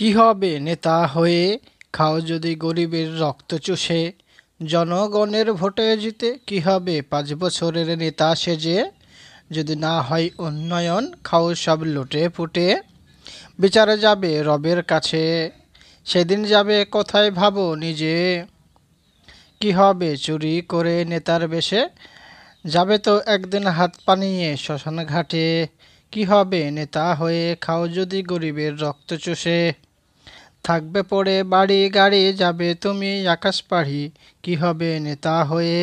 কি হবে নেতা হয়ে? খাও যদি গরিবের রক্ত চুষে। জনগণের ভোটে জিতে কি হবে? পাঁচ বছরের নেতা সেজে। যদি না হয় উন্নয়ন, খাও সব লুটে ফুটে বিচারে যাবে রবের কাছে। সেদিন যাবে কোথায় ভাবো নিজে। কি হবে চুরি করে নেতার বেশে? যাবে তো একদিন হাত পানিয়ে শ্মশান ঘাটে কি হবে নেতা হয়ে? খাও যদি গরিবের রক্ত চষে। থাকবে পড়ে, বাড়ি গাড়ি যাবে তুমি আকাশ পাড়ি। কি হবে নেতা হয়ে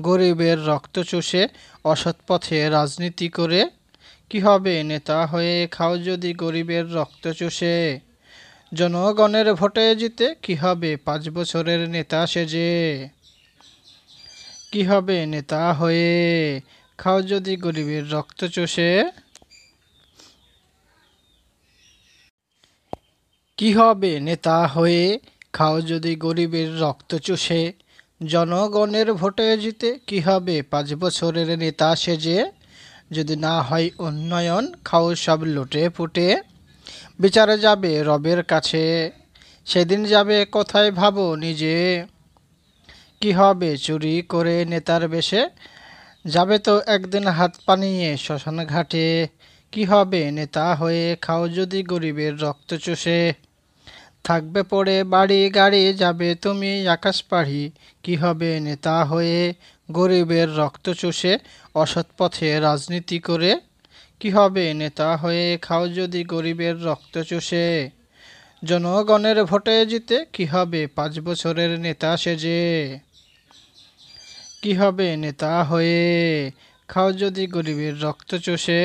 গরিবের রক্ত চষে, অসৎ পথে রাজনীতি করে? কি হবে নেতা হয়ে খাও যদি গরিবের রক্ত চষে? জনগণের ভোটে জিতে কি হবে পাঁচ বছরের নেতা সেজে? কি হবে নেতা হয়ে খাও যদি গরিবের রক্ত চষে? কি হবে নেতা হয়ে? খাও যদি গরিবের রক্ত চুষে। জনগণের ভোটে জিতে কি হবে? পাঁচ বছরের নেতা সেজে। যদি না হয় উন্নয়ন, খাও সব লুটে ফুটে বিচারে যাবে রবের কাছে। সেদিন যাবে কোথায় ভাবো নিজে। কি হবে চুরি করে নেতার বেশে? যাবে তো একদিন হাত পানিয়ে শ্মশান ঘাটে কি হবে নেতা হয়ে? খাও যদি গরিবের রক্ত চষে। থাকবে পড়ে, বাড়ি গাড়ি যাবে তুমি আকাশ পাড়ি। কি হবে নেতা হয়ে গরিবের রক্ত চষে, অসৎ পথে রাজনীতি করে? কি হবে নেতা হয়ে খাও যদি গরিবের রক্ত চষে? জনগণের ভোটে জিতে কি হবে পাঁচ বছরের নেতা সেজে? কি হবে নেতা হয়ে খাও যদি গরিবের রক্ত চষে?